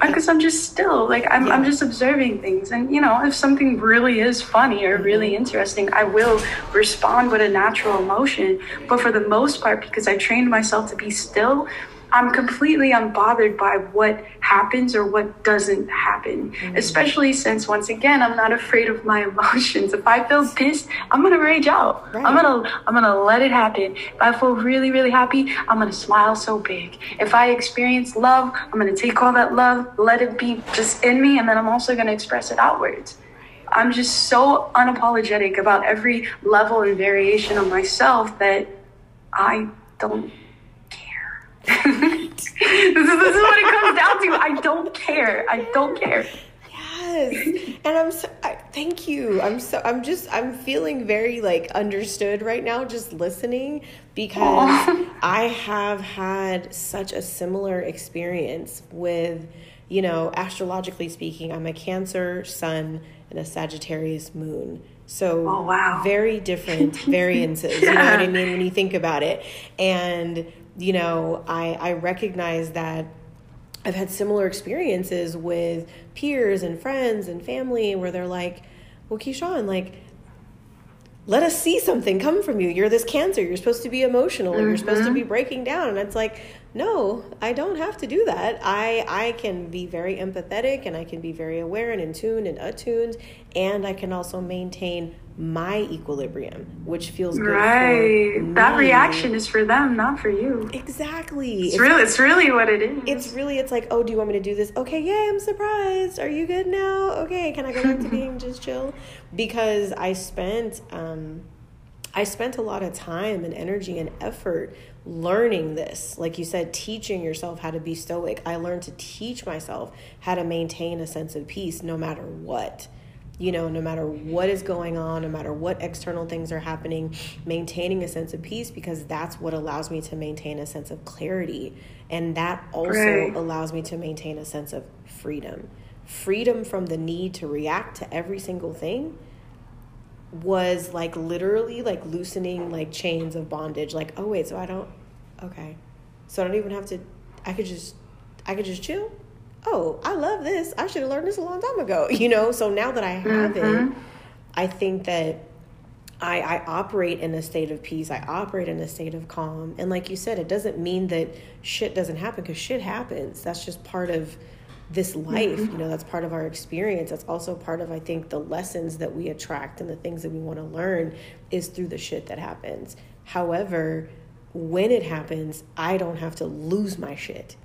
Speaker 2: because I'm just still like I'm, yeah. I'm just observing things and you know if something really is funny or really mm-hmm. interesting I will respond with a natural emotion but for the most part because I trained myself to be still I'm completely unbothered by what happens or what doesn't happen. Mm-hmm. Especially since once again I'm not afraid of my (laughs) emotions. If I feel pissed, I'm gonna rage out. Right. I'm gonna I'm gonna let it happen. If I feel really, really happy, I'm gonna smile so big. If I experience love, I'm gonna take all that love, let it be just in me, and then I'm also gonna express it outwards. I'm just so unapologetic about every level and variation of myself that I don't this, is, this is what it comes down to. I don't care. I don't care.
Speaker 1: Yes, and I'm so. I, thank you. I'm so. I'm just. I'm feeling very like understood right now, just listening because Aww. I have had such a similar experience with, you know, astrologically speaking. I'm a Cancer Sun and a Sagittarius Moon. So
Speaker 2: oh, wow.
Speaker 1: very different (laughs) variances. yeah. You know what I mean when you think about it, and you know, I, I recognize that I've had similar experiences with peers and friends and family where they're like, well, Keyshawn, like, let us see something come from you. You're this cancer. You're supposed to be emotional. Mm-hmm. You're supposed to be mm-hmm. breaking down. And it's like, no, I don't have to do that. I I can be very empathetic and I can be very aware and in tune and attuned and I can also maintain my equilibrium, which feels good. Right.
Speaker 2: That reaction is for them, not for you.
Speaker 1: Exactly.
Speaker 2: It's, it's really it's really what it is.
Speaker 1: It's really it's like, oh, do you want me to do this? Okay, yay, I'm surprised. Are you good now? Okay, can I go back to (laughs) being just chill? Because I spent um I spent a lot of time and energy and effort learning this. Like you said, teaching yourself how to be stoic. I learned to teach myself how to maintain a sense of peace no matter what you know, no matter what is going on, no matter what external things are happening, maintaining a sense of peace because that's what allows me to maintain a sense of clarity. And that also right. allows me to maintain a sense of freedom. Freedom from the need to react to every single thing was like literally like loosening like chains of bondage. Like, oh, wait, so I don't, okay. So I don't even have to, I could just, I could just chill oh, I love this. I should have learned this a long time ago, (laughs) you know? So now that I have mm-hmm. it, I think that I, I operate in a state of peace. I operate in a state of calm. And like you said, it doesn't mean that shit doesn't happen because shit happens. That's just part of this life. Mm-hmm. You know, that's part of our experience. That's also part of, I think, the lessons that we attract and the things that we want to learn is through the shit that happens. However, when it happens, I don't have to lose my shit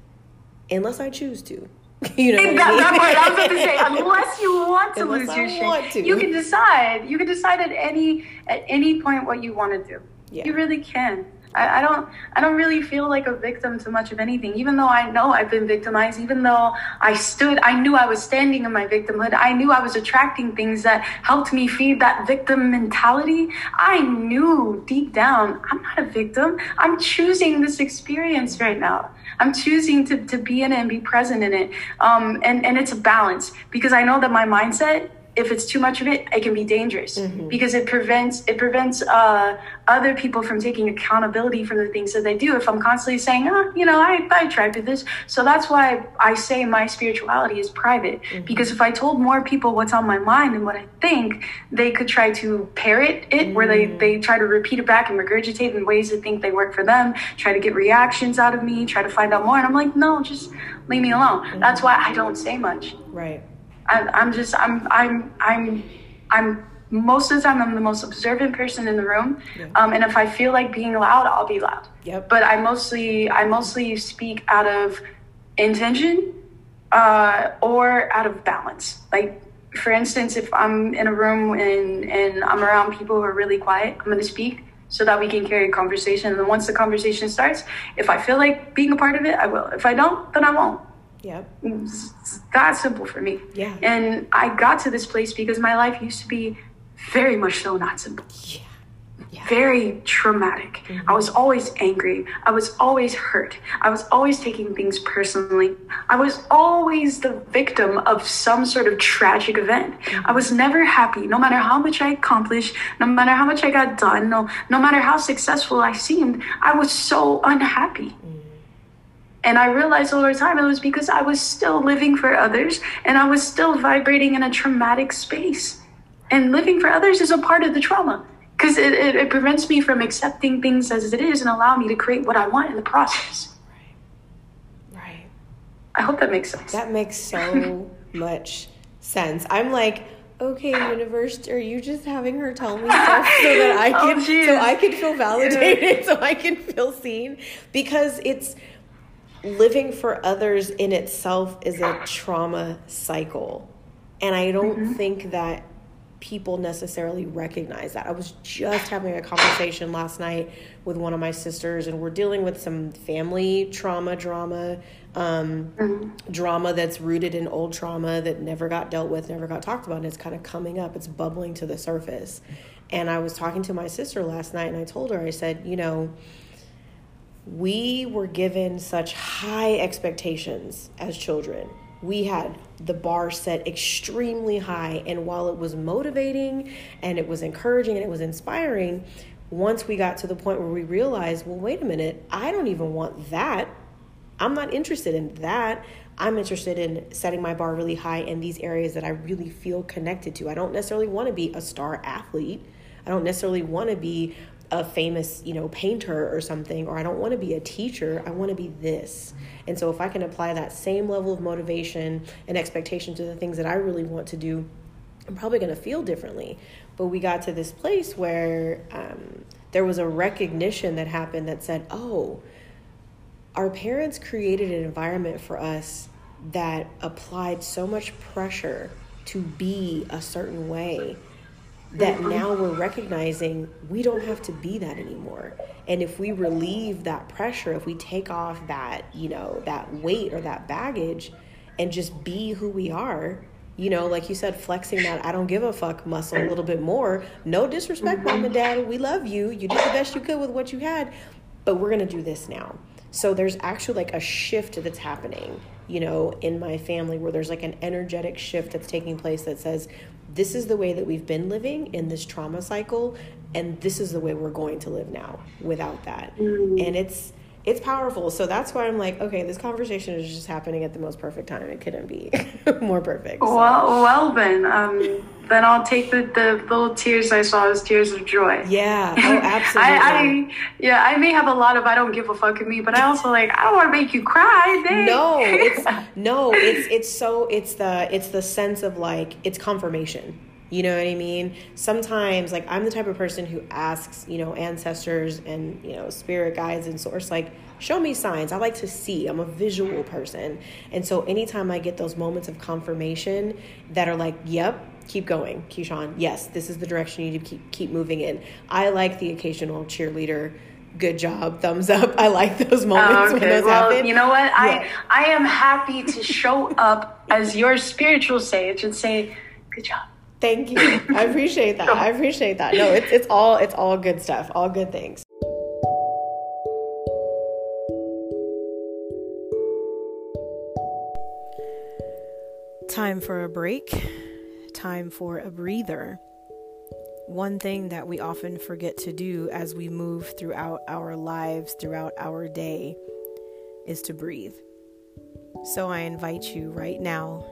Speaker 1: unless I choose to. (laughs) You know, that,
Speaker 2: I that part I was about to say. Unless you want to unless lose I your shit, you can decide. You can decide at any at any point what you want to do. Yeah. You really can. I, I, don't I don't really feel like a victim to much of anything, even though I know I've been victimized, even though I stood, I knew I was standing in my victimhood. I knew I was attracting things that helped me feed that victim mentality. I knew deep down, I'm not a victim. I'm choosing this experience right now. I'm choosing to, to be in it and be present in it. Um, and, and it's a balance because I know that my mindset if it's too much of it, it can be dangerous mm-hmm. because it prevents it prevents uh, other people from taking accountability for the things that they do. If I'm constantly saying, oh, you know, I I tried to this, so that's why I say my spirituality is private mm-hmm. because if I told more people what's on my mind and what I think, they could try to parrot it, mm-hmm. where they mm. they try to repeat it back and regurgitate in ways that think they work for them, try to get reactions out of me, try to find out more, and I'm like, no, just leave me alone. Mm-hmm. That's why I don't say much.
Speaker 1: Right.
Speaker 2: I, am just I'm I'm I'm I'm most of the time I'm the most observant person in the room, yeah. um, and if I feel like being loud, I'll be loud.
Speaker 1: Yep.
Speaker 2: But I mostly I mostly speak out of intention uh, or out of balance. Like for instance, if I'm in a room and and I'm around people who are really quiet, I'm going to speak so that we can carry a conversation. And then once the conversation starts, if I feel like being a part of it, I will. If I don't, then I won't.
Speaker 1: Yeah.
Speaker 2: It's that simple for me.
Speaker 1: Yeah.
Speaker 2: And I got to this place because my life used to be very much so not simple.
Speaker 1: Yeah.
Speaker 2: yeah. Very traumatic. Mm-hmm. I was always angry. I was always hurt. I was always taking things personally. I was always the victim of some sort of tragic event. Mm-hmm. I was never happy, no matter how much I accomplished, no matter how much I got done, no, no matter how successful I seemed. I was so unhappy. Mm-hmm. And I realized over time it was because I was still living for others and I was still vibrating in a traumatic space. And living for others is a part of the trauma because it, it, it, prevents me from accepting things as it is and allow me to create what I want in the process.
Speaker 1: Right. Right.
Speaker 2: I hope that makes sense.
Speaker 1: That makes so (laughs) much sense. I'm like, okay, universe, are you just having her tell me (laughs) stuff so that I oh, can oh, so I can feel validated, (laughs) so I can feel seen? Because it's living for others in itself is a trauma cycle. And I don't mm-hmm. think that people necessarily recognize that. I was just having a conversation last night with one of my sisters, and we're dealing with some family trauma, drama, um, mm-hmm. drama that's rooted in old trauma that never got dealt with, never got talked about, and it's kind of coming up, it's bubbling to the surface. And I was talking to my sister last night, and I told her, I said, you know, we were given such high expectations as children. We had the bar set extremely high, and while it was motivating and it was encouraging and it was inspiring, once we got to the point where we realized, well, wait a minute, I don't even want that. I'm not interested in that. I'm interested in setting my bar really high in these areas that I really feel connected to. I don't necessarily want to be a star athlete. I don't necessarily want to be a famous, you know, painter or something, or I don't want to be a teacher. I want to be this. And so if I can apply that same level of motivation and expectation to the things that I really want to do, I'm probably going to feel differently. But we got to this place where um, there was a recognition that happened that said, oh, our parents created an environment for us that applied so much pressure to be a certain way that mm-hmm. now we're recognizing we don't have to be that anymore. And if we relieve that pressure, if we take off that, you know, that weight or that baggage and just be who we are, you know, like you said, flexing that I don't give a fuck muscle a little bit more. No disrespect, mom and dad. We love you. You did the best you could with what you had, but we're going to do this now. So there's actually like a shift that's happening, you know, in my family where there's like an energetic shift that's taking place that says, this is the way that we've been living in this trauma cycle, and this is the way we're going to live now without that. Mm. And it's, it's powerful. So that's why I'm like, okay, this conversation is just happening at the most perfect time. It couldn't be (laughs) more perfect.
Speaker 2: So. Well, well then, um, then I'll take the, the little tears I saw as tears of joy.
Speaker 1: Yeah, oh, (laughs) absolutely.
Speaker 2: I, I, yeah, I may have a lot of I don't give a fuck in me, but I also like I don't want to make you cry. Dang.
Speaker 1: No, it's (laughs) no, it's it's so it's the it's the sense of like it's confirmation you know what I mean? Sometimes, like, I'm the type of person who asks, you know, ancestors and, you know, spirit guides and source, like, show me signs. I like to see. I'm a visual person. And so anytime I get those moments of confirmation that are like, yep, keep going, Keyshawn. Yes, this is the direction you need to keep, keep moving in. I like the occasional cheerleader good job thumbs up i like (laughs) those oh, moments oh, okay. when those well, happen
Speaker 2: you know what yeah. i i am happy to show up as your spiritual sage and say good job
Speaker 1: Thank you. I appreciate that. I appreciate that. No, it's it's all it's all good stuff. All good things. Time for a break. Time for a breather. One thing that we often forget to do as we move throughout our lives, throughout our day, is to breathe. So I invite you right now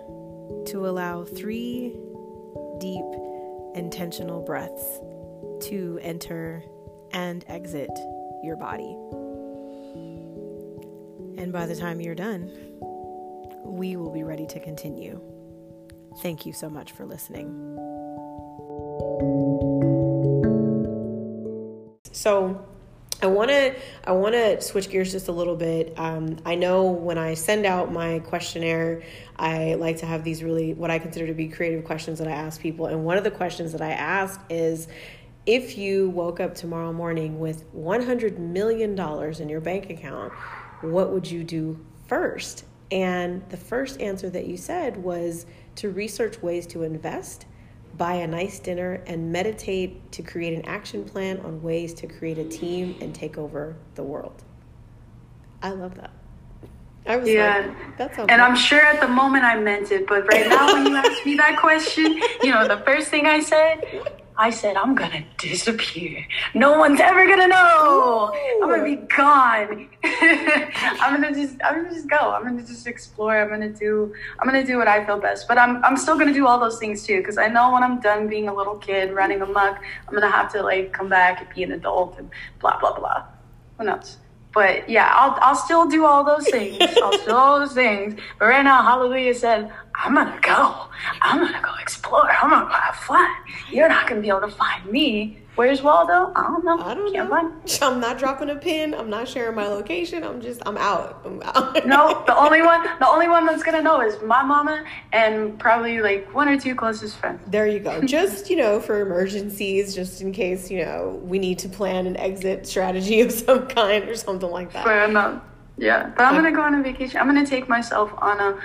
Speaker 1: to allow three deep, intentional breaths to enter and exit your body. And by the time you're done, we will be ready to continue. Thank you so much for listening. So, I want to I want to switch gears just a little bit. Um, I know when I send out my questionnaire, I like to have these really what I consider to be creative questions that I ask people. And one of the questions that I ask is if you woke up tomorrow morning with $100 million in your bank account, what would you do first? And the first answer that you said was to research ways to invest buy a nice dinner, and meditate to create an action plan on ways to create a team and take over the world. I love that.
Speaker 2: I was yeah. like, that sounds And I'm sure at the moment I meant it, but right now when you asked me that question, you know, the first thing I said, I said, I'm gonna disappear. No one's ever gonna know. Ooh. I'm gonna be gone. (laughs) I'm gonna just I'm gonna just go. I'm gonna just explore. I'm gonna do I'm gonna do what I feel best. But I'm I'm still gonna do all those things too, because I know when I'm done being a little kid running amok, I'm gonna have to like come back and be an adult and blah blah blah. Who knows? But yeah, I'll I'll still do all those things. I'll still all those things. But right now, Hallelujah said, I'm gonna go. I'm gonna go explore. I'm gonna go have fun. You're not gonna be able to find me. Where's Waldo? I don't know. I don't Can't know. Find. (laughs)
Speaker 1: I'm not dropping a pin. I'm not sharing my location. I'm just I'm out. I'm out. (laughs)
Speaker 2: no, the only (laughs) one the only one that's gonna know is my mama and probably like one or two closest friends.
Speaker 1: There you go. just, you know, for emergencies, just in case, you know, we need to plan an exit strategy of some kind or something like that.
Speaker 2: Fair enough. Yeah. But I'm gonna go on a vacation. I'm gonna take myself on a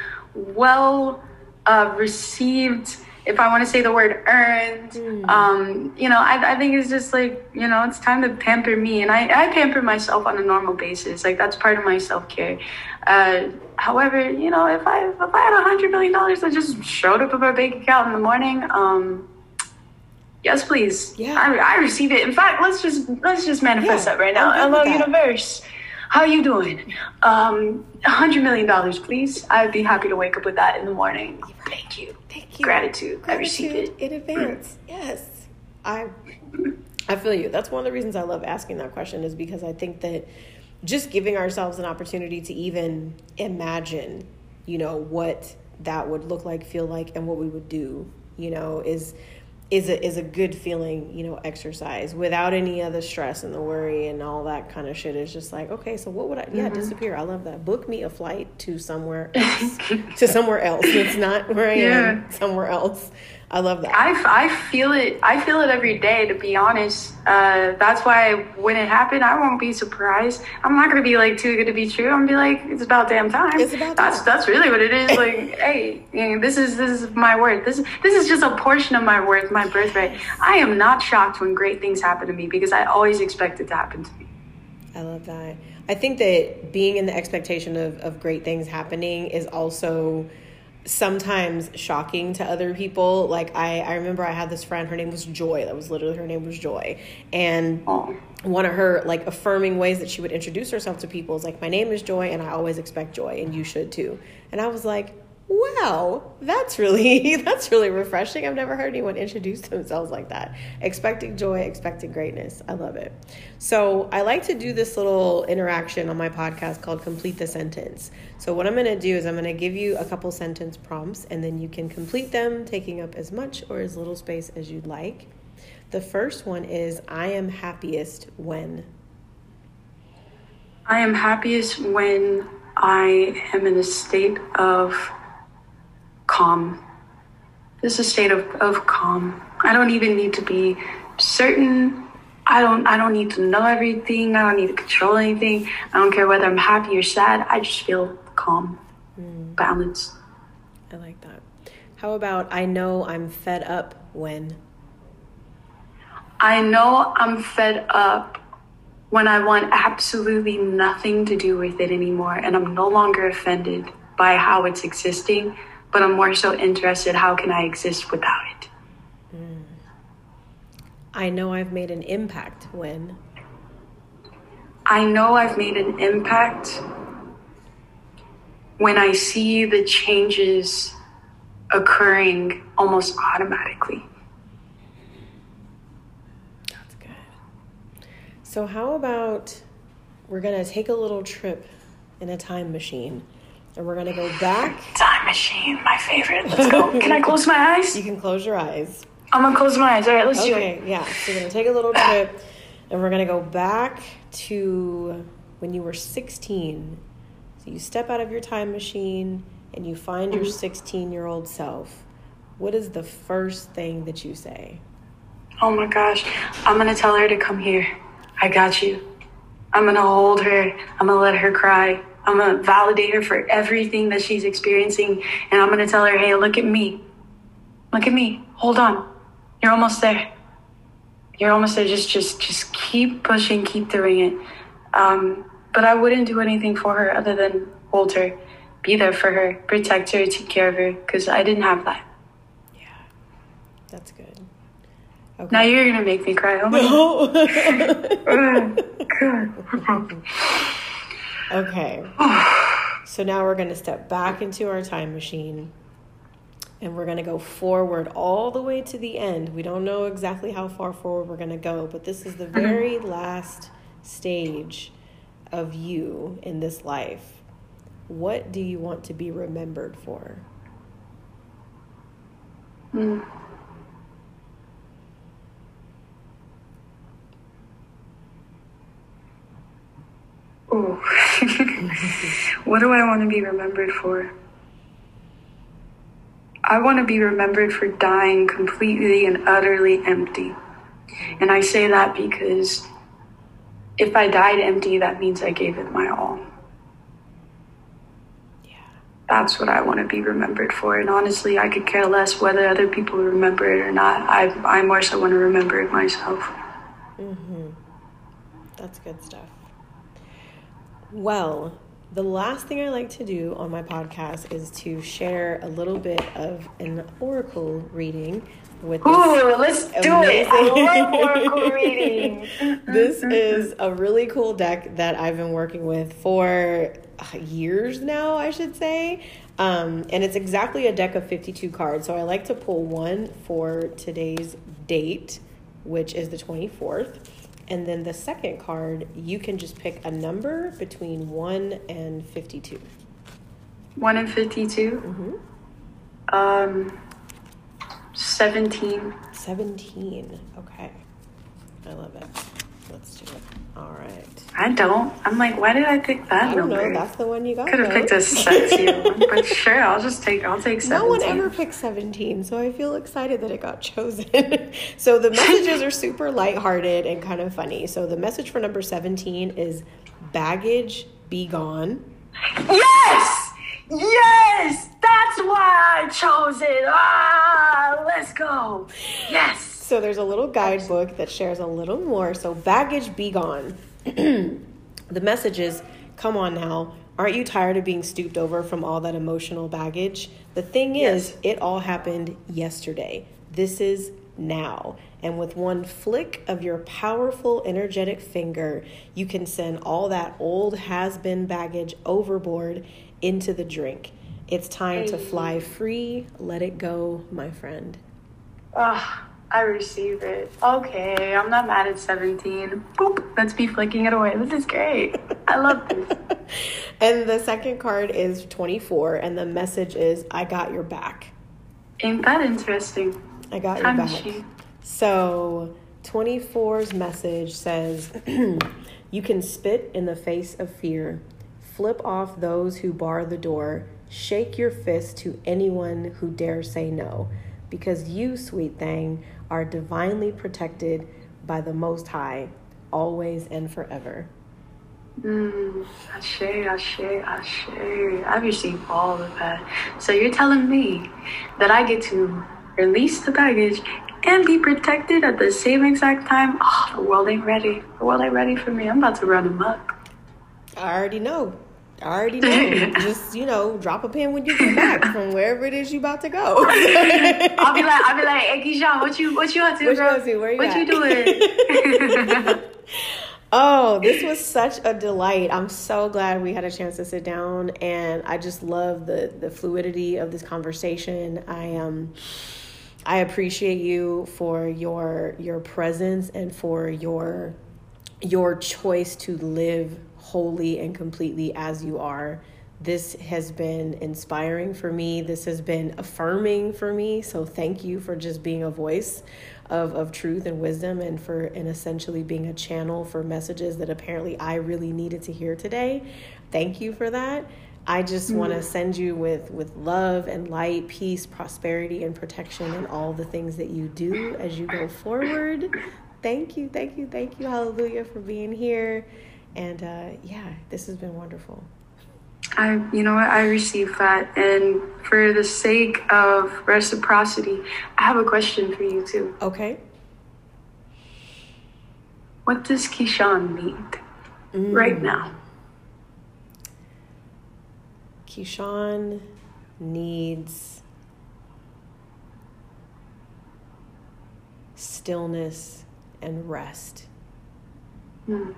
Speaker 2: well uh, received if I want to say the word earned, mm. um, you know, I, I think it's just like, you know, it's time to pamper me. And I, I pamper myself on a normal basis. Like, that's part of my self care. Uh, however, you know, if I, if I had a $100 million that just showed up in my bank account in the morning, um, yes, please. Yeah. I, I receive it. In fact, let's just, let's just manifest yeah, that right now. Hello, universe. How are you doing? Um, $100 million, please. I'd be happy to wake up with that in the morning. Thank you. Thank you. Gratitude. Gratitude I received it.
Speaker 1: In advance. (clears throat) Yes. I I feel you. That's one of the reasons I love asking that question is because I think that just giving ourselves an opportunity to even imagine, you know, what that would look like, feel like, and what we would do, you know, is is a is a good feeling, you know, exercise without any of the stress and the worry and all that kind of shit. It's just like, okay, so what would I yeah, mm-hmm. disappear. I love that. Book me a flight to somewhere (laughs) else. to somewhere else. It's not where I yeah. am, somewhere else. I love that.
Speaker 2: I, I feel it. I feel it every day. To be honest, uh, that's why when it happened, I won't be surprised. I'm not gonna be like too good to be true. I'm gonna be like, it's about damn time. It's about that's time. that's really what it is. Like, (laughs) hey, you know, this is this is my worth. This this is just a portion of my worth, my birthright. I am not shocked when great things happen to me because I always expect it to happen to me.
Speaker 1: I love that. I think that being in the expectation of of great things happening is also sometimes shocking to other people. Like I, I remember I had this friend, her name was Joy. That was literally her name was Joy. And Aww. one of her like affirming ways that she would introduce herself to people is like, My name is Joy and I always expect joy and you should too. And I was like, wow that's really (laughs) that's really refreshing. I've never heard anyone introduce themselves like that. Expecting joy expecting greatness. I love it. So i like to do this little interaction on my podcast called complete the sentence. So what i'm going to do is i'm going to give you a couple sentence prompts and then you can complete them taking up as much or as little space as you'd like. The first one is i am happiest when.
Speaker 2: I am happiest when i am in a state of calm. This is a state of, of calm. I don't even need to be certain. I don't I don't need to know everything. I don't need to control anything. I don't care whether I'm happy or sad. I just feel calm, mm. balanced.
Speaker 1: I like that. How about I know I'm fed up when?
Speaker 2: I know I'm fed up when I want absolutely nothing to do with it anymore and I'm no longer offended by how it's existing but I'm more so interested how can I exist without it? Mm.
Speaker 1: I know I've made an impact when.
Speaker 2: I know I've made an impact when I see the changes occurring almost automatically.
Speaker 1: That's good. So, how about we're going to take a little trip in a time machine? And we're gonna go back.
Speaker 2: Time machine, my favorite. Let's go. Can I close my eyes?
Speaker 1: You can close your eyes.
Speaker 2: I'm gonna close my eyes. All right, let's okay, do
Speaker 1: it. Okay, yeah. So we're gonna take a little trip, and we're gonna go back to when you were 16. So you step out of your time machine and you find your mm-hmm. 16 year old self. What is the first thing that you say?
Speaker 2: Oh my gosh, I'm gonna tell her to come here. I got you. I'm gonna hold her. I'm gonna let her cry. I'm going to validate her for everything that she's experiencing. And I'm going to tell her, hey, look at me. Look at me. Hold on. You're almost there. You're almost there. Just, just, just keep pushing, keep doing it. Um, but I wouldn't do anything for her other than hold her, be there for her, protect her, take care of her, because I didn't have that.
Speaker 1: Yeah, that's good.
Speaker 2: Okay. Now you're gonna make me cry. Oh my (laughs)
Speaker 1: God. Okay. (sighs) so now we're going to step back into our time machine and we're going to go forward all the way to the end. We don't know exactly how far forward we're going to go, but this is the mm-hmm. very last stage of you in this life. What do you want to be remembered for? Mm.
Speaker 2: Oh, (laughs) what do I want to be remembered for? I want to be remembered for dying completely and utterly empty. And I say that because if I died empty, that means I gave it my all. Yeah. That's what I want to be remembered for. And honestly, I could care less whether other people remember it or not. I, I more so want to remember it myself.
Speaker 1: Mm-hmm. That's good stuff. Well, The last thing I like to do on my podcast is to share a little bit of an oracle reading with
Speaker 2: Ooh, let's do amazing... it. I love oracle reading. (laughs)
Speaker 1: this is a really cool deck that I've been working with for uh, years now, I should say. Um, and it's exactly a deck of 52 cards. So I like to pull one for today's date, which is the 24th. And then the second card, you can just pick a number between 1 and 52.
Speaker 2: 1 and 52? Mm-hmm. Um, 17.
Speaker 1: 17. Okay. I love it. Let's do it. All right.
Speaker 2: I don't. I'm like, why did I pick that
Speaker 1: I don't number? know. That's the one you got.
Speaker 2: Could have picked a (laughs) sexy one, but sure, I'll just take. I'll take. 17.
Speaker 1: No one ever picked 17, so I feel excited that it got chosen. (laughs) so the messages are super lighthearted and kind of funny. So the message for number 17 is baggage be gone.
Speaker 2: Yes, yes, that's why I chose it. Ah, let's go. Yes.
Speaker 1: So there's a little guidebook that shares a little more. So baggage be gone. (clears throat) the message is come on now. Aren't you tired of being stooped over from all that emotional baggage? The thing yes. is, it all happened yesterday. This is now. And with one flick of your powerful, energetic finger, you can send all that old has been baggage overboard into the drink. It's time hey. to fly free. Let it go, my friend.
Speaker 2: Ah. I receive it. Okay, I'm not mad at 17. Boop, let's be flicking it away. This is great. I love this. (laughs)
Speaker 1: and the second card is 24, and the message is I got your back.
Speaker 2: Ain't that interesting?
Speaker 1: I got your back. So 24's message says (clears throat) You can spit in the face of fear, flip off those who bar the door, shake your fist to anyone who dare say no because you, sweet thing, are divinely protected by the Most High, always and forever.
Speaker 2: Mm, ashe, ashe, ashe. I received all of that. So you're telling me that I get to release the baggage and be protected at the same exact time? Oh, the world ain't ready. The world ain't ready for me. I'm about to run amok.
Speaker 1: I already know. I already know. (laughs) Just you know, drop a pin when you get back from wherever it is you about to go. (laughs)
Speaker 2: I'll be like, I'll be like, hey Keyshawn, what you what you up to, what bro? You to? Where you what at? you doing? (laughs)
Speaker 1: oh, this was such a delight. I'm so glad we had a chance to sit down, and I just love the the fluidity of this conversation. I um. I appreciate you for your your presence and for your your choice to live wholly and completely as you are. This has been inspiring for me. This has been affirming for me. So thank you for just being a voice of, of truth and wisdom and for and essentially being a channel for messages that apparently I really needed to hear today. Thank you for that. I just want to mm. send you with with love and light, peace, prosperity and protection and all the things that you do as you go forward. Thank you, thank you, thank you. Hallelujah for being here. And uh, yeah, this has been wonderful.
Speaker 2: I, you know what, I received that. And for the sake of reciprocity, I have a question for you too.
Speaker 1: Okay.
Speaker 2: What does Keyshawn need mm. right now?
Speaker 1: Keyshawn needs stillness and rest.
Speaker 2: Mm.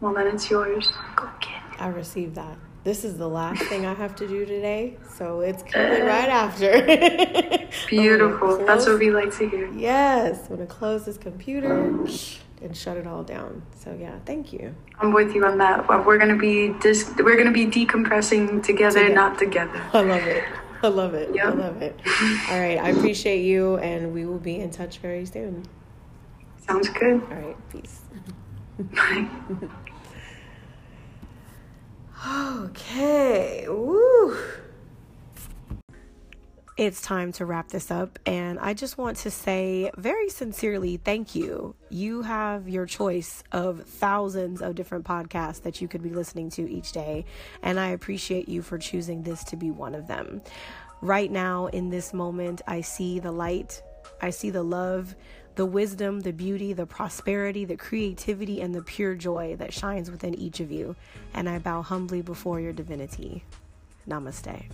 Speaker 2: Well, then it's yours. Go get it.
Speaker 1: I received that. This is the last thing I have to do today, so it's coming right after. (laughs)
Speaker 2: Beautiful. Close, That's what we like to hear.
Speaker 1: Yes. I'm going to close this computer and shut it all down. So yeah, thank you.
Speaker 2: I'm with you on that. We're gonna be dis- we're gonna be decompressing together, together. not together.
Speaker 1: I love it. I love it. Yep. I love it. All right. I appreciate you, and we will be in touch very soon.
Speaker 2: Sounds good.
Speaker 1: All right. Peace. Okay. Woo. It's time to wrap this up, and I just want to say very sincerely thank you. You have your choice of thousands of different podcasts that you could be listening to each day, and I appreciate you for choosing this to be one of them. Right now, in this moment, I see the light, I see the love, the wisdom, the beauty, the prosperity, the creativity, and the pure joy that shines within each of you. And I bow humbly before your divinity. Namaste.